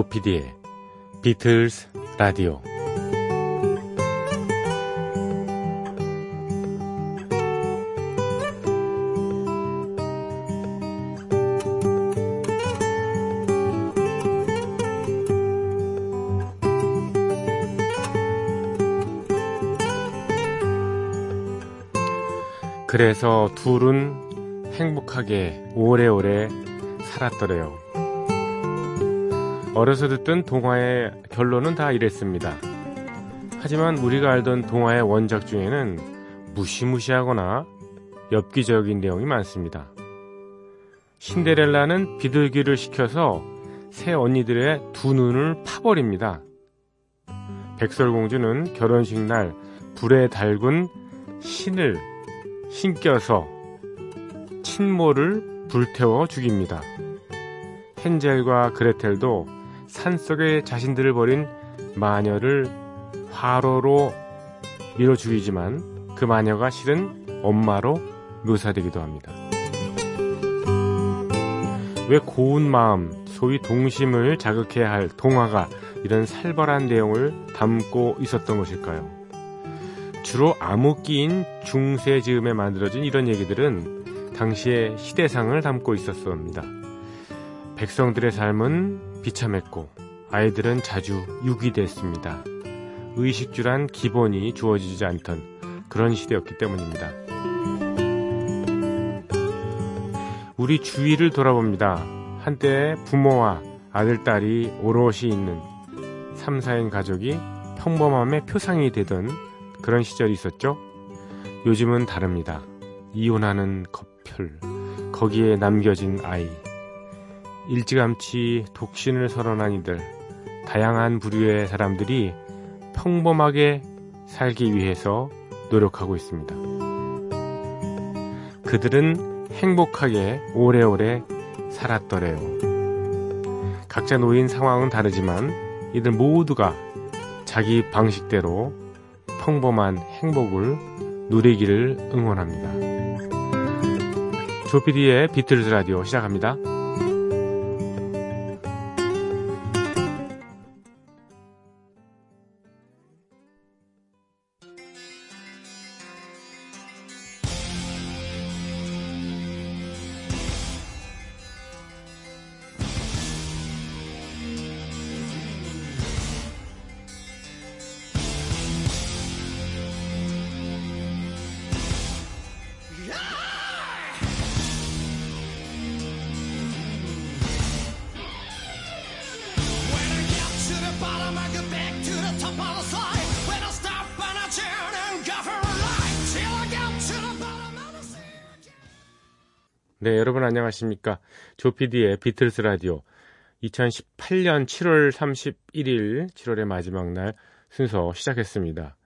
조피디의 비틀스 라디오 그래서 둘은 행복하게 오래오래 살았더래요. 어려서 듣던 동화의 결론은 다 이랬습니다. 하지만 우리가 알던 동화의 원작 중에는 무시무시하거나 엽기적인 내용이 많습니다. 신데렐라는 비둘기를 시켜서 새 언니들의 두 눈을 파버립니다. 백설공주는 결혼식 날 불에 달군 신을 신겨서 친모를 불태워 죽입니다. 헨젤과 그레텔도 산속에 자신들을 버린 마녀를 화로로 밀어 죽이지만 그 마녀가 실은 엄마로 묘사되기도 합니다. 왜 고운 마음, 소위 동심을 자극해야 할 동화가 이런 살벌한 내용을 담고 있었던 것일까요? 주로 암흑기인 중세 즈음에 만들어진 이런 얘기들은 당시의 시대상을 담고 있었습니다. 백성들의 삶은 비참했고 아이들은 자주 유기됐습니다. 의식주란 기본이 주어지지 않던 그런 시대였기 때문입니다. 우리 주위를 돌아봅니다. 한때 부모와 아들, 딸이 오롯이 있는 3, 4인 가족이 평범함의 표상이 되던 그런 시절이 있었죠. 요즘은 다릅니다. 이혼하는 커플, 거기에 남겨진 아이, 일찌감치 독신을 선언한 이들, 다양한 부류의 사람들이 평범하게 살기 위해서 노력하고 있습니다. 그들은 행복하게 오래오래 살았더래요. 각자 놓인 상황은 다르지만 이들 모두가 자기 방식대로 평범한 행복을 누리기를 응원합니다. 조피디의 비틀즈 라디오 시작합니다. 안녕하십니까. 조피디의 비틀스 라디오 2018년 7월 31일 7월의 마지막 날 순서 시작했습니다.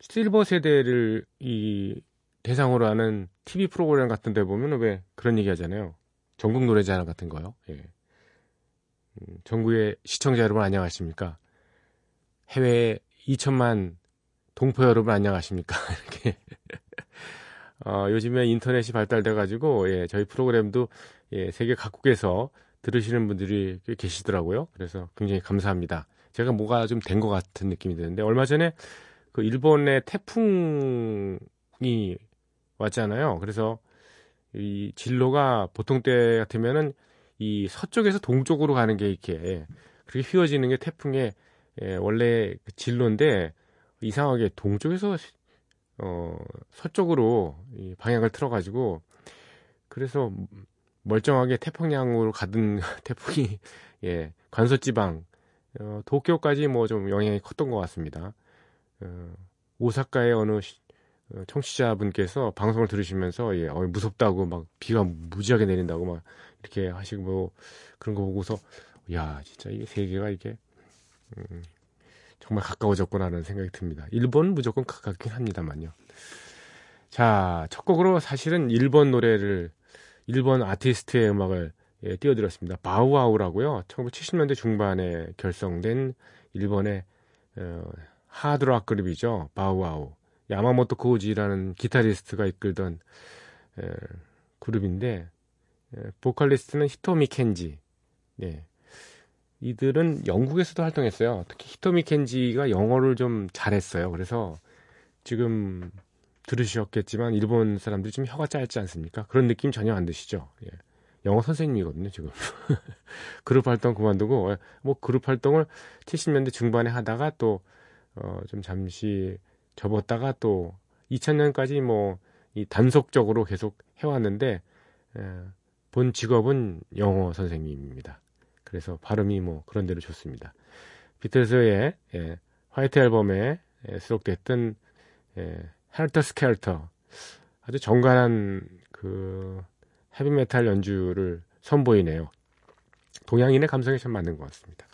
실버 세대를 이 대상으로 하는 TV 프로그램 같은 데 보면 왜 그런 얘기 하잖아요. 전국 노래자랑 같은 거요. 예. 음, 전국의 시청자 여러분 안녕하십니까. 해외 2천만 동포 여러분 안녕하십니까. 이렇게 어, 요즘에 인터넷이 발달돼가지고, 예, 저희 프로그램도, 예, 세계 각국에서 들으시는 분들이 꽤 계시더라고요. 그래서 굉장히 감사합니다. 제가 뭐가 좀 된 것 같은 느낌이 드는데, 얼마 전에 그 일본의 태풍이 왔잖아요. 그래서 이 진로가 보통 때 같으면은 이 서쪽에서 동쪽으로 가는 게 이렇게 그렇게 휘어지는 게 태풍의 예, 원래 그 진로인데 이상하게 동쪽에서 어, 서쪽으로 이 방향을 틀어가지고 그래서 멀쩡하게 태평양으로 가던 태풍이 예, 관서 지방 어, 도쿄까지 뭐 좀 영향이 컸던 것 같습니다. 어, 오사카의 어느 시, 어, 청취자분께서 방송을 들으시면서 예, 어, 무섭다고 막 비가 무지하게 내린다고 막 이렇게 하시고 뭐 그런 거 보고서 야 진짜 이게 세계가 이게 음, 정말 가까워졌구나라는 생각이 듭니다. 일본 무조건 가깝긴 합니다만요. 자, 첫 곡으로 사실은 일본 노래를 일본 아티스트의 음악을 예, 띄워드렸습니다. 바우아우라고요. 1970년대 중반에 결성된 일본의 어, 하드락 그룹이죠. 바우아우. 야마모토 코우지라는 기타리스트가 이끌던 에, 그룹인데 에, 보컬리스트는 히토미 켄지, 예. 이들은 영국에서도 활동했어요. 특히 히토미 켄지가 영어를 좀 잘했어요. 그래서 지금 들으셨겠지만 일본 사람들이 좀 혀가 짧지 않습니까? 그런 느낌 전혀 안 드시죠? 예. 영어 선생님이거든요, 지금. 그룹 활동 그만두고, 예, 뭐 그룹 활동을 70년대 중반에 하다가 또, 어, 좀 잠시 접었다가 또 2000년까지 뭐, 이 단속적으로 계속 해왔는데, 예, 본 직업은 영어 선생님입니다. 그래서 발음이 뭐 그런 대로 좋습니다. 비틀즈의 예, White 앨범에 예, 수록됐던 예, Helter Skelter 아주 정갈한 그 헤비메탈 연주를 선보이네요. 동양인의 감성에 참 맞는 것 같습니다.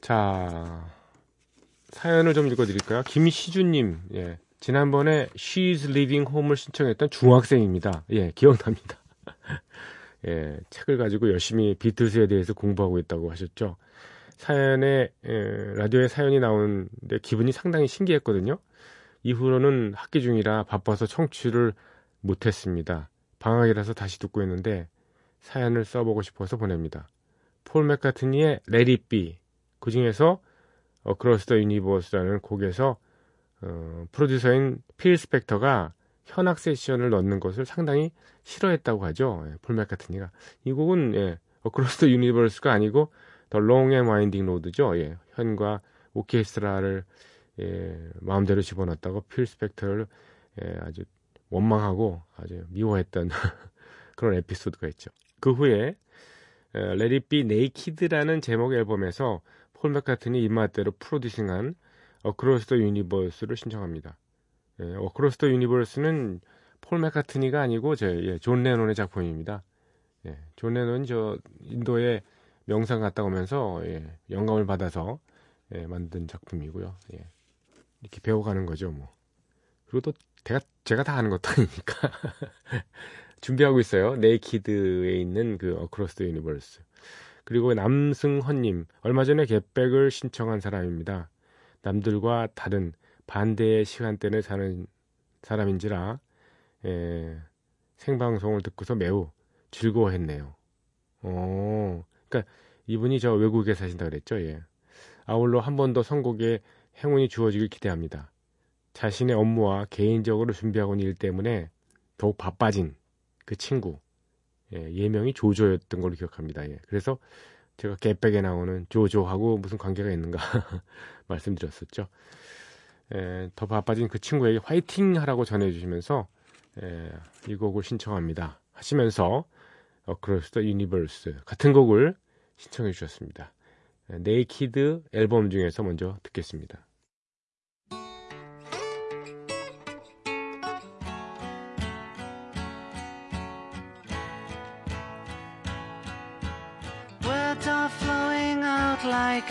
자 사연을 좀 읽어드릴까요? 김시준님, 예, 지난번에 She's Living Home을 신청했던 중학생입니다. 예, 기억납니다. 예, 책을 가지고 열심히 비틀스에 대해서 공부하고 있다고 하셨죠. 사연에 예, 라디오에 사연이 나오는데 기분이 상당히 신기했거든요. 이후로는 학기 중이라 바빠서 청취를 못했습니다. 방학이라서 다시 듣고 있는데 사연을 써보고 싶어서 보냅니다. 폴 맥카트니의 Be 그 중에서 Across the Universe라는 곡에서 어, 프로듀서인 필 스펙터가 현악 세션을 넣는 것을 상당히 싫어했다고 하죠. 예, 폴 맥카트니가 이 곡은 예, Across the Universe가 아니고 Long and Winding Road죠. 예, 현과 오케스트라를 예, 마음대로 집어넣었다고 필 스펙터를 예, 아주 원망하고 아주 미워했던 그런 에피소드가 있죠. 그 후에 Let It Be Naked라는 제목의 앨범에서 폴 맥카트니 입맛대로 프로듀싱한 Across the Universe를 신청합니다. 예, Across the Universe는 폴 맥카트니가 아니고 제, 예, 존 레논의 작품입니다. 예, 존 레논 저 인도에 명상 갔다 오면서 예, 영감을 받아서 예, 만든 작품이고요. 예, 이렇게 배워가는 거죠, 뭐. 그리고 또 제가 제가 다 아는 것도 아니니까 준비하고 있어요. Naked에 있는 그 Across the Universe. 그리고 남승헌님 얼마 전에 Get Back을 신청한 사람입니다. 남들과 다른 반대의 시간대를 사는 사람인지라 예, 생방송을 듣고서 매우 즐거워했네요. 어, 그러니까 이분이 저 외국에 사신다 그랬죠. 예. 아울러 한 번 더 선곡에 행운이 주어지길 기대합니다. 자신의 업무와 개인적으로 준비하고 있는 일 때문에 더욱 바빠진 그 친구 예, 예명이 조조였던 걸로 기억합니다. 예. 그래서 제가 개백에 나오는 조조하고 무슨 관계가 있는가 말씀드렸었죠. 에, 더 바빠진 그 친구에게 화이팅 하라고 전해주시면서 에, 이 곡을 신청합니다. 하시면서 Across the Universe 같은 곡을 신청해 주셨습니다. Naked 앨범 중에서 먼저 듣겠습니다. like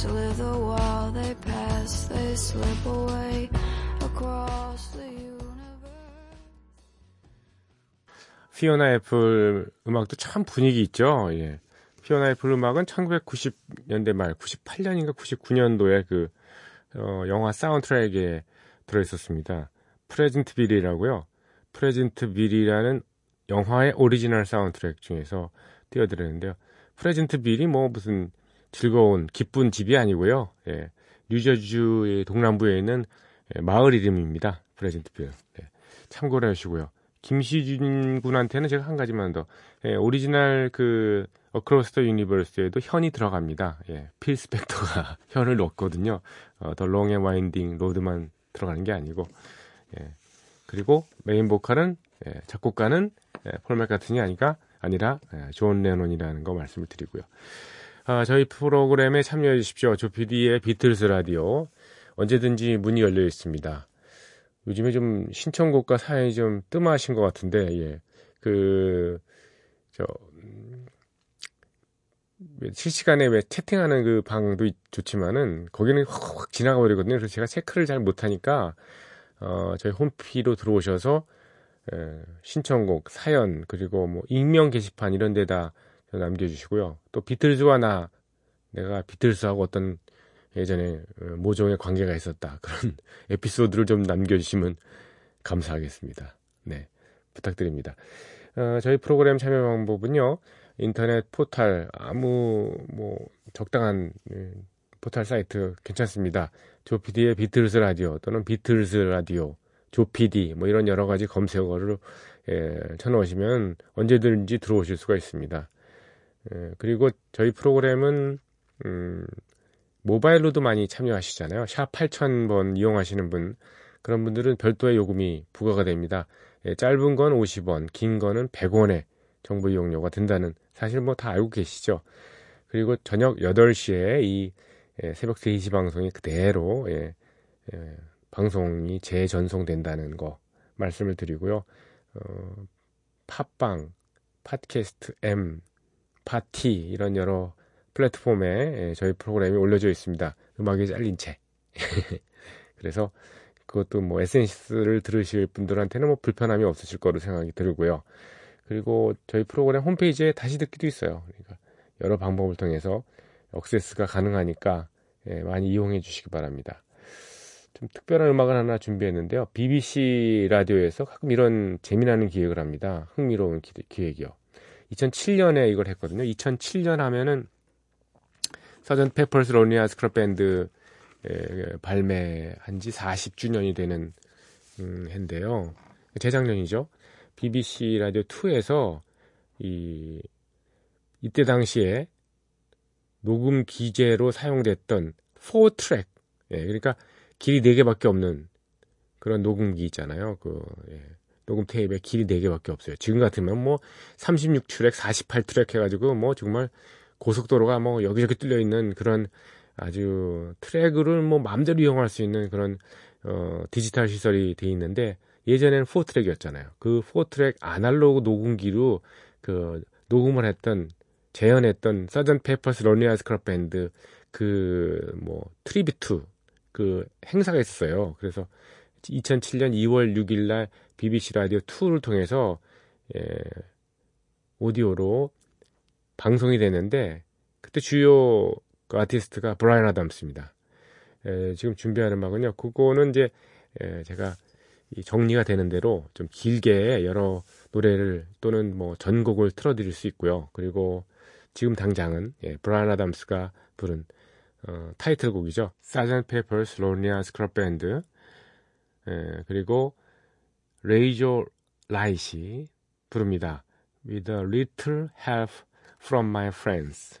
Slither wildly as they slip away across the universe. 피오나 애플 음악도 참 분위기 있죠. 예. 피오나 애플 음악은 1990년대 말, 98년인가 99년도에 그 어, 영화 사운드트랙에 들어 있었습니다. Pleasantville이라고요. Pleasantville이라는 영화의 오리지널 사운드트랙 중에서 띄워드렸는데요. Pleasantville이 뭐 무슨 즐거운 기쁜 집이 아니고요. 예, 뉴저지주의 동남부에 있는 예, 마을 이름입니다. Pleasantville. 네, 참고를 하시고요. 김시준 군한테는 제가 한 가지만 더 예, 오리지널 그 Across the Universe에도 현이 들어갑니다. 예, 필 스펙터가 현을 넣었거든요. 어, The Long and Winding Road만 들어가는 게 아니고 예, 그리고 메인 보컬은 예, 작곡가는 예, 폴 맥카튼이 아니까 아니라 예, 존 레논이라는 거 말씀을 드리고요. 아, 저희 프로그램에 참여해 주십시오. 조피디의 비틀스 라디오 언제든지 문이 열려 있습니다. 요즘에 좀 신청곡과 사연이 좀 뜸하신 것 같은데, 예. 그, 저, 음, 실시간에 왜 채팅하는 그 방도 좋지만은, 거기는 확, 확 지나가 버리거든요. 그래서 제가 체크를 잘 못하니까, 어, 저희 홈피로 들어오셔서, 에, 신청곡, 사연, 그리고 뭐, 익명 게시판 이런 데다 남겨주시고요. 또 비틀즈와 나, 내가 비틀즈하고 어떤 예전에 어, 모종의 관계가 있었다. 그런 에피소드를 좀 남겨주시면 감사하겠습니다. 네. 부탁드립니다. 어, 저희 프로그램 참여 방법은요. 인터넷 포탈, 아무, 뭐, 적당한 예, 포탈 사이트 괜찮습니다. 조피디의 비틀스 라디오 또는 비틀스 라디오, 조피디, 뭐 이런 여러 가지 검색어를 예, 쳐넣으시면 언제든지 들어오실 수가 있습니다. 예, 그리고 저희 프로그램은, 음, 모바일로도 많이 참여하시잖아요. 샵 8000번 이용하시는 분, 그런 분들은 별도의 요금이 부과가 됩니다. 예, 짧은 건 50원, 긴 거는 100원의 정보 이용료가 든다는 사실 뭐 다 알고 계시죠. 그리고 저녁 8시에 이 예, 새벽 3시 방송이 그대로 예, 예, 방송이 재전송된다는 거 말씀을 드리고요. 어, 팟빵, 팟캐스트 M, 파티 이런 여러 플랫폼에 예, 저희 프로그램이 올려져 있습니다. 음악이 잘린 채. 그래서 그것도 뭐 에센스를 들으실 분들한테는 뭐 불편함이 없으실 거로 생각이 들고요. 그리고 저희 프로그램 홈페이지에 다시 듣기도 있어요. 그러니까 여러 방법을 통해서 억세스가 가능하니까 예, 많이 이용해 주시기 바랍니다. 좀 특별한 음악을 하나 준비했는데요. BBC 라디오에서 가끔 이런 재미나는 기획을 합니다. 흥미로운 기, 기획이요. 2007년에 이걸 했거든요. 2007년 하면은 서전 페퍼스 로니아 스크럽 밴드 발매한 지 40주년이 되는 음, 해인데요. 재작년이죠. BBC 라디오 2에서 이 이때 당시에 녹음 기재로 사용됐던 4트랙 예, 그러니까 길이 4개밖에 없는 그런 녹음기 있잖아요. 그 예, 녹음 테이프에 길이 4개밖에 없어요. 지금 같으면 뭐 36트랙, 48트랙 해가지고 뭐 정말 고속도로가 뭐 여기저기 뚫려 있는 그런 아주 트랙을 뭐 마음대로 이용할 수 있는 그런 어 디지털 시설이 돼 있는데 예전에는 4트랙이었잖아요. 그 4트랙 아날로그 녹음기로 그 녹음을 했던 재현했던 Sgt. Pepper's Lonely Hearts Club Band 그 뭐 tribute 그 행사가 있었어요. 그래서 2007년 2월 6일 날 BBC 라디오 2를 통해서 예, 오디오로 방송이 되는데 그때 주요 그 아티스트가 브라이언 아담스입니다. 에, 지금 준비하는 음악은요. 그거는 이제 에, 제가 이 정리가 되는 대로 좀 길게 여러 노래를 또는 뭐 전곡을 틀어드릴 수 있고요. 그리고 지금 당장은 예, 브라이언 아담스가 부른 어, 타이틀곡이죠. Sgt. Pepper's Lonely Hearts Club Band 예, 그리고 Razorlight이 부릅니다. With a little help from my friends.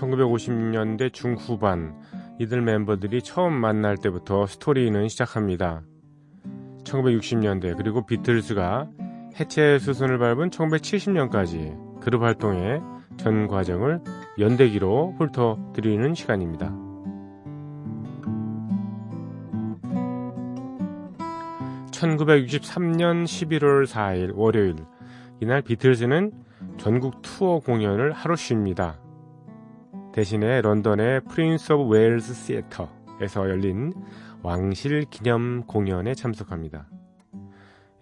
1950년대 중후반 이들 멤버들이 처음 만날 때부터 스토리는 시작합니다. 1960년대 그리고 비틀스가 해체 수순을 밟은 1970년까지 그룹 활동의 전 과정을 연대기로 훑어드리는 시간입니다. 1963년 11월 4일 월요일 이날 비틀즈는 전국 투어 공연을 하루 쉽니다. 대신에 런던의 Prince of Wales Theatre에서 열린 왕실 기념 공연에 참석합니다.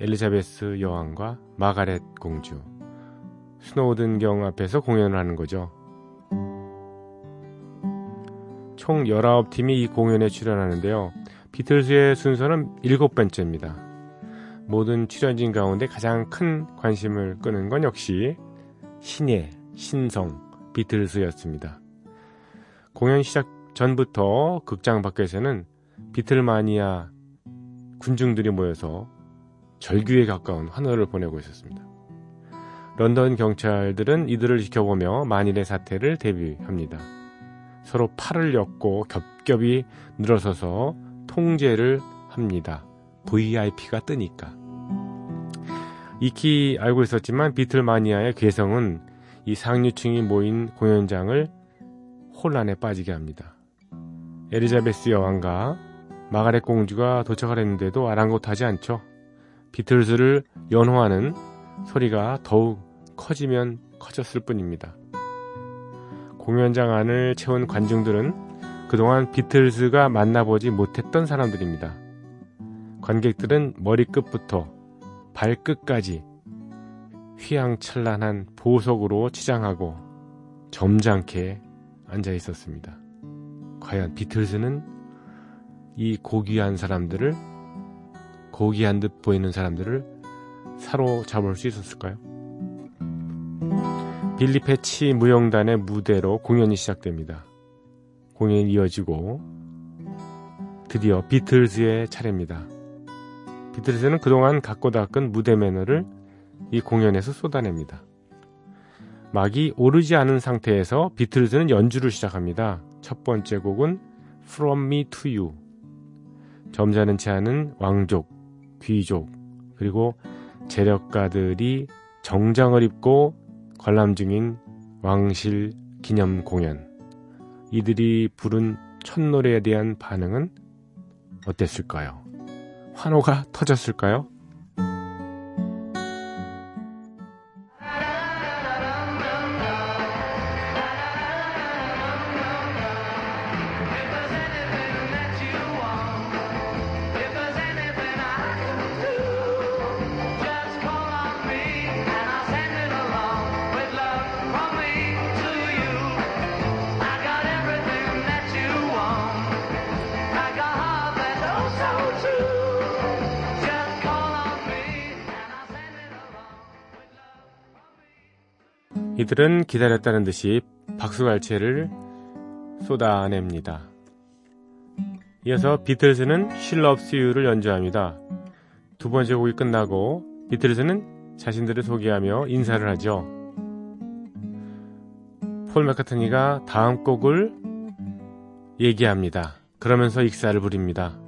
엘리자베스 여왕과 마가렛 공주, 스노우든 경 앞에서 공연을 하는 거죠. 총 19팀이 이 공연에 출연하는데요. 비틀즈의 순서는 7번째입니다. 모든 출연진 가운데 가장 큰 관심을 끄는 건 역시 신예, 신성, 비틀즈였습니다. 공연 시작 전부터 극장 밖에서는 비틀마니아 군중들이 모여서 절규에 가까운 환호를 보내고 있었습니다. 런던 경찰들은 이들을 지켜보며 만일의 사태를 대비합니다. 서로 팔을 엮고 겹겹이 늘어서서 통제를 합니다. VIP가 뜨니까. 익히 알고 있었지만 비틀마니아의 괴성은 이 상류층이 모인 공연장을 혼란에 빠지게 합니다. 에리자베스 여왕과 마가렛 공주가 도착을 했는데도 아랑곳하지 않죠. 비틀즈를 연호하는 소리가 더욱 커지면 커졌을 뿐입니다. 공연장 안을 채운 관중들은 그동안 비틀즈가 만나보지 못했던 사람들입니다. 관객들은 머리끝부터 발끝까지 휘황찬란한 보석으로 치장하고 점잖게 앉아 있었습니다. 과연 비틀즈는 이 고귀한 사람들을 고귀한 듯 보이는 사람들을 사로잡을 수 있었을까요? 빌리 패치 무용단의 무대로 공연이 시작됩니다. 공연이 이어지고 드디어 비틀즈의 차례입니다. 비틀즈는 그동안 갖고 닦은 무대 매너를 이 공연에서 쏟아냅니다. 막이 오르지 않은 상태에서 비틀즈는 연주를 시작합니다. 첫 번째 곡은 From Me to You. 점잖은 치 않은 왕족, 귀족, 그리고 재력가들이 정장을 입고 관람 중인 왕실 기념 공연. 이들이 부른 첫 노래에 대한 반응은 어땠을까요? 환호가 터졌을까요? 이들은 기다렸다는 듯이 박수갈채를 쏟아냅니다. 이어서 비틀즈는 She Loves You를 연주합니다. 두 번째 곡이 끝나고 비틀즈는 자신들을 소개하며 인사를 하죠. 폴 맥카트니가 다음 곡을 얘기합니다. 그러면서 익사를 부립니다.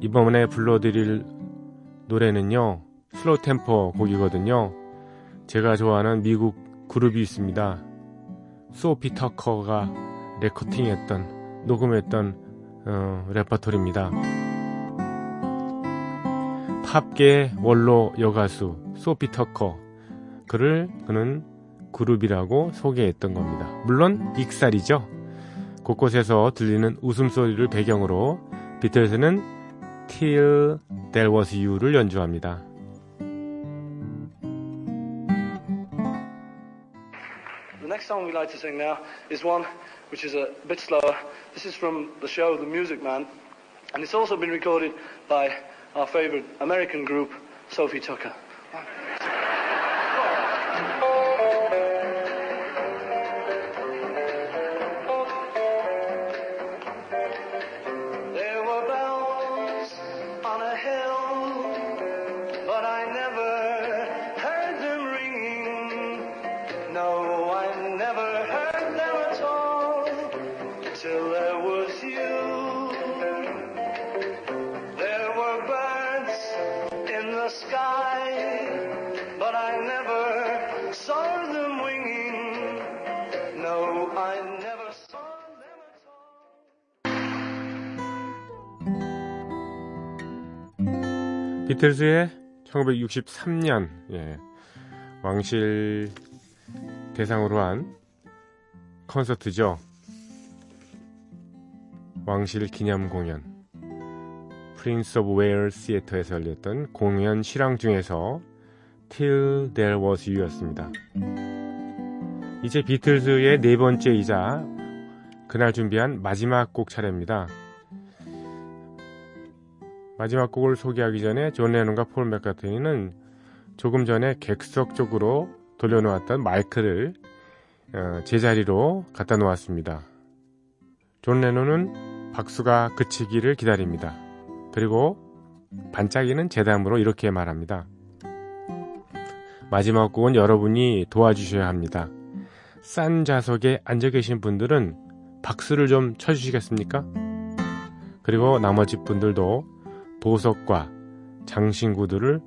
이번에 불러드릴 노래는요, slow tempo 곡이거든요. 제가 좋아하는 미국 그룹이 있습니다. 소피 터커가 recording했던 녹음했던 어, 레퍼토리입니다. 팝계 원로 여가수 소피 터커 그를 그는 그룹이라고 소개했던 겁니다. 물론 익살이죠. 곳곳에서 들리는 웃음소리를 배경으로 비틀즈는 Till There Was You를 연주합니다. Song we'd like to sing now is one which is a bit slower. This is from the show The Music Man, and it's also been recorded by our favourite American group, Sophie Tucker. 비틀즈의 1963년 예, 왕실 대상으로 한 콘서트죠. 왕실 기념 공연 Prince of Wales Theatre에서 열렸던 공연 실황 중에서 Till There Was You였습니다. 이제 비틀즈의 네 번째이자 그날 준비한 마지막 곡 차례입니다. 마지막 곡을 소개하기 전에 존 레논과 폴 맥카트니는 조금 전에 객석 쪽으로 돌려놓았던 마이크를 어, 제자리로 갖다 놓았습니다. 존 레논은 박수가 그치기를 기다립니다. 그리고 반짝이는 재담으로 이렇게 말합니다. 마지막 곡은 여러분이 도와주셔야 합니다. 싼 좌석에 앉아 계신 분들은 박수를 좀 쳐주시겠습니까? 그리고 나머지 분들도 보석과 장신구들을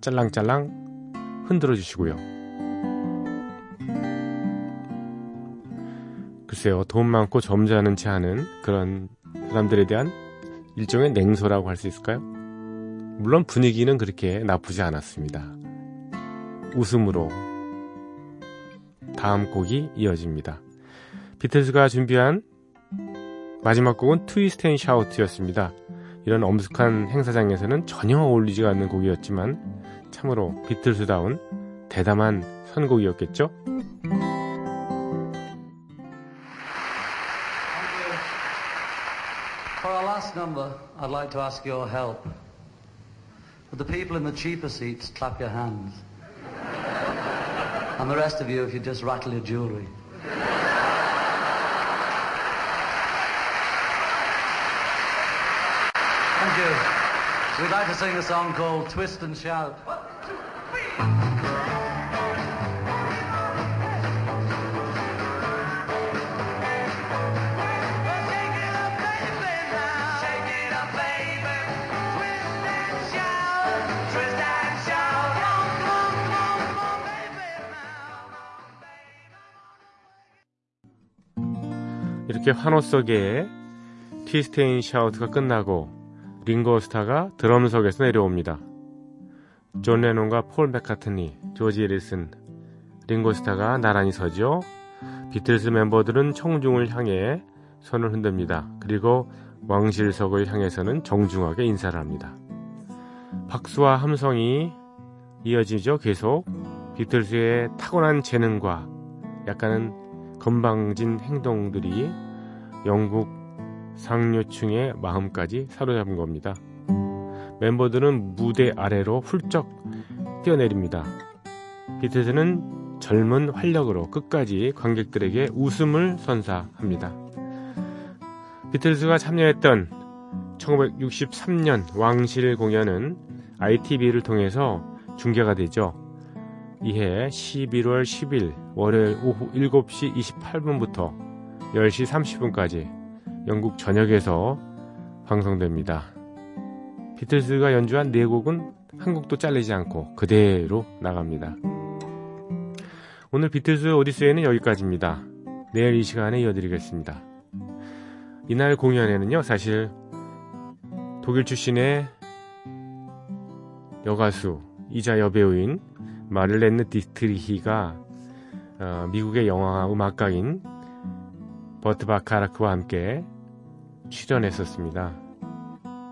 짤랑짤랑 흔들어 주시고요. 글쎄요, 돈 많고 점잖은 체 하는 그런 사람들에 대한 일종의 냉소라고 할 수 있을까요? 물론 분위기는 그렇게 나쁘지 않았습니다. 웃음으로 다음 곡이 이어집니다. 비틀즈가 준비한 마지막 곡은 Twist and Shout였습니다. 이런 엄숙한 행사장에서는 전혀 어울리지 않는 곡이었지만 참으로 비틀스다운 대담한 선곡이었겠죠? You. We'd like to sing a song called Twist and Shout. 이렇게 환호 속에 Twist and Shout가 끝나고 링고스타가 드럼석에서 내려옵니다. 존 레논과 폴 맥카트니, 조지 해리슨, 링고스타가 나란히 서죠. 비틀스 멤버들은 청중을 향해 손을 흔듭니다. 그리고 왕실석을 향해서는 정중하게 인사를 합니다. 박수와 함성이 이어지죠. 계속 비틀스의 타고난 재능과 약간은 건방진 행동들이 영국 상류층의 마음까지 사로잡은 겁니다. 멤버들은 무대 아래로 훌쩍 뛰어내립니다. 비틀즈는 젊은 활력으로 끝까지 관객들에게 웃음을 선사합니다. 비틀즈가 참여했던 1963년 왕실 공연은 ITV를 통해서 중계가 되죠. 이해 11월 10일 월요일 오후 7시 28분부터 10시 30분까지 영국 전역에서 방송됩니다. 비틀즈가 연주한 네 곡은 한 곡도 잘리지 않고 그대로 나갑니다. 오늘 비틀즈 오디세이는 여기까지입니다. 내일 이 시간에 이어드리겠습니다. 이날 공연에는요, 사실 독일 출신의 여가수, 이자 여배우인 마를렌느 디트리히가 어, 미국의 영화 음악가인 버트 바카라크와 함께 출연했었습니다.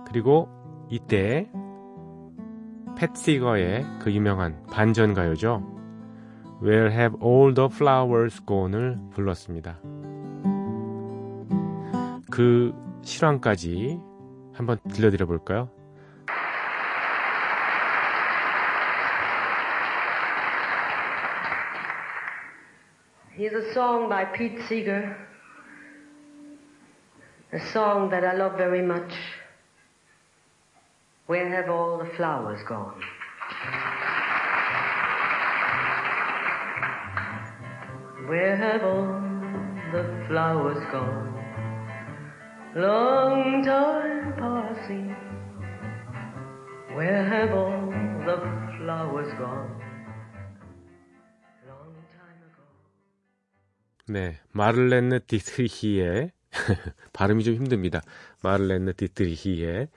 그리고 이때 피트 시거의 그 유명한 반전 가요죠. Where Have All the Flowers Gone을 불렀습니다. 그 실황까지 한번 들려드려 볼까요? a song that I love very much. Where have all the flowers gone? Where have all the flowers gone? Long time passing. Where have all the flowers gone? Long time ago. 네, 마를렌 디트히의 발음이 좀 힘듭니다. 마를렌느 디트리히의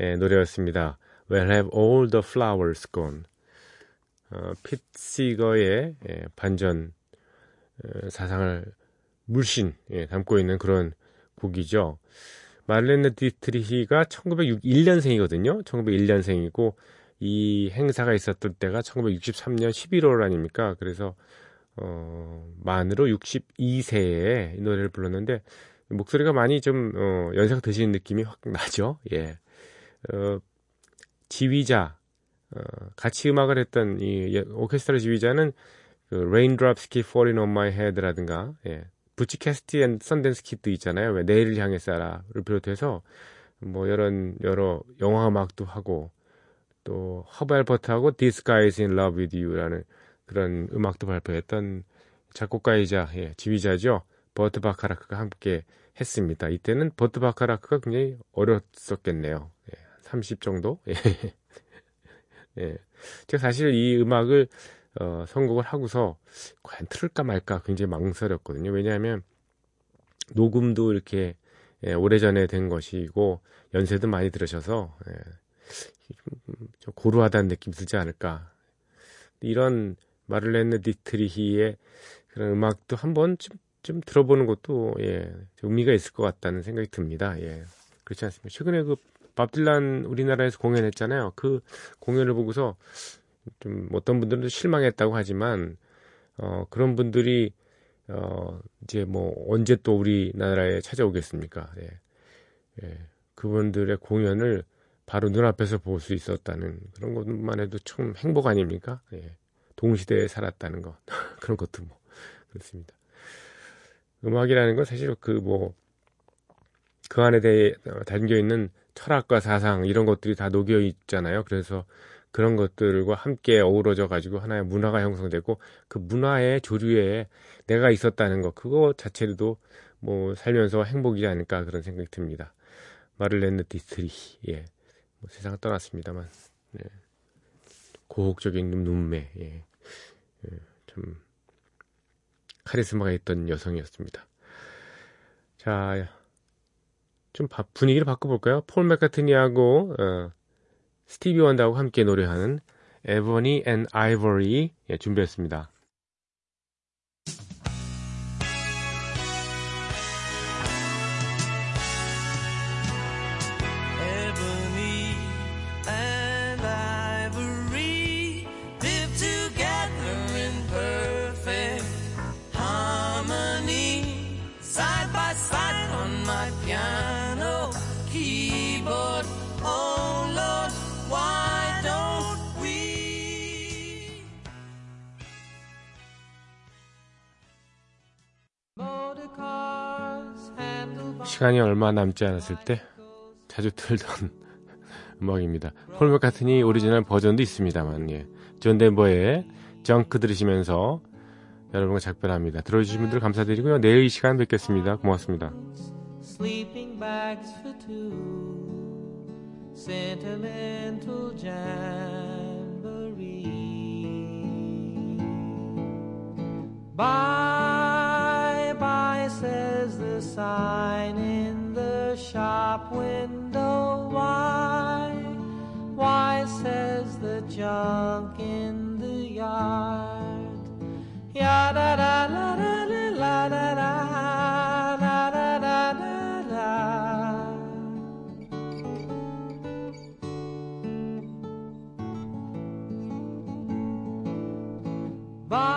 예, 노래였습니다. Where have all the flowers gone? 어, 핏시거의 예, 반전 어, 사상을 물씬 예, 담고 있는 그런 곡이죠. 마를렌느 디트리히가 1901년생이거든요. 1901년생이고 이 행사가 있었던 때가 1963년 11월 아닙니까? 그래서 어, 만으로 62세에 이 노래를 불렀는데 목소리가 많이 좀 어, 연상 드시는 느낌이 확 나죠. 예. 어, 지휘자 어, 같이 음악을 했던 이 예, 오케스트라 지휘자는 그 Raindrops Keep Falling on My Head라든가 예. Butch Cassidy and Sundance Kid도 있잖아요. 왜 내일을 향해 쏴라를 비롯해서 뭐 여러 여러 영화 음악도 하고 또 허브 알버트하고 This Guy is in Love with You라는 그런 음악도 발표했던 작곡가이자 예, 지휘자죠. 버트 바카라크가 함께 했습니다. 이때는 버트 바카라크가 굉장히 어렸었겠네요. 예, 30 정도? 예. 예. 제가 사실 이 음악을 어, 선곡을 하고서 과연 틀을까 말까 굉장히 망설였거든요. 왜냐하면 녹음도 이렇게 예, 오래전에 된 것이고 연세도 많이 들으셔서 예, 좀 고루하다는 느낌 들지 않을까. 이런 마를렌느 디트리히의 그런 음악도 한번 좀, 좀 들어보는 것도 예, 의미가 있을 것 같다는 생각이 듭니다. 예. 그렇지 않습니까? 최근에 그 밥 딜란 우리나라에서 공연했잖아요. 그 공연을 보고서 좀 어떤 분들은 실망했다고 하지만 어, 그런 분들이 어, 이제 뭐 언제 또 우리나라에 찾아오겠습니까? 예. 예. 그분들의 공연을 바로 눈앞에서 볼 수 있었다는 그런 것만 해도 참 행복 아닙니까? 예. 동시대에 살았다는 것 그런 것도 뭐 그렇습니다. 음악이라는 건 사실 그 뭐그 안에 대해 담겨 있는 철학과 사상 이런 것들이 다 녹여 있잖아요. 그래서 그런 것들과 함께 어우러져 가지고 하나의 문화가 형성되고 그 문화의 조류에 내가 있었다는 것 그거 자체로도 뭐 살면서 행복이지 않을까 그런 생각이 듭니다. 마를렌느 디트리히 예. 뭐 세상을 떠났습니다만 예. 고혹적인 눈매 예. 예. 참 카리스마가 있던 여성이었습니다. 자, 좀 분위기를 바꿔볼까요? 폴 맥카트니하고 어, 스티비 원더하고 함께 노래하는 Ebony and Ivory 예, 준비했습니다. 시간이 얼마 남지 않았을 때 자주 틀던 음악입니다. 폴 맥카트니 오리지널 버전도 있습니다만 예. 존 덴버의 Junk 들으시면서 여러분과 작별합니다. 들어주신 분들 감사드리고요. 내일 이 시간 뵙겠습니다. 고맙습니다. Sleeping bags for. Bye bye says the sign in the shop window. Why? Why says the junk in the yard? Ya da da la da la da da la da da da da. Bye.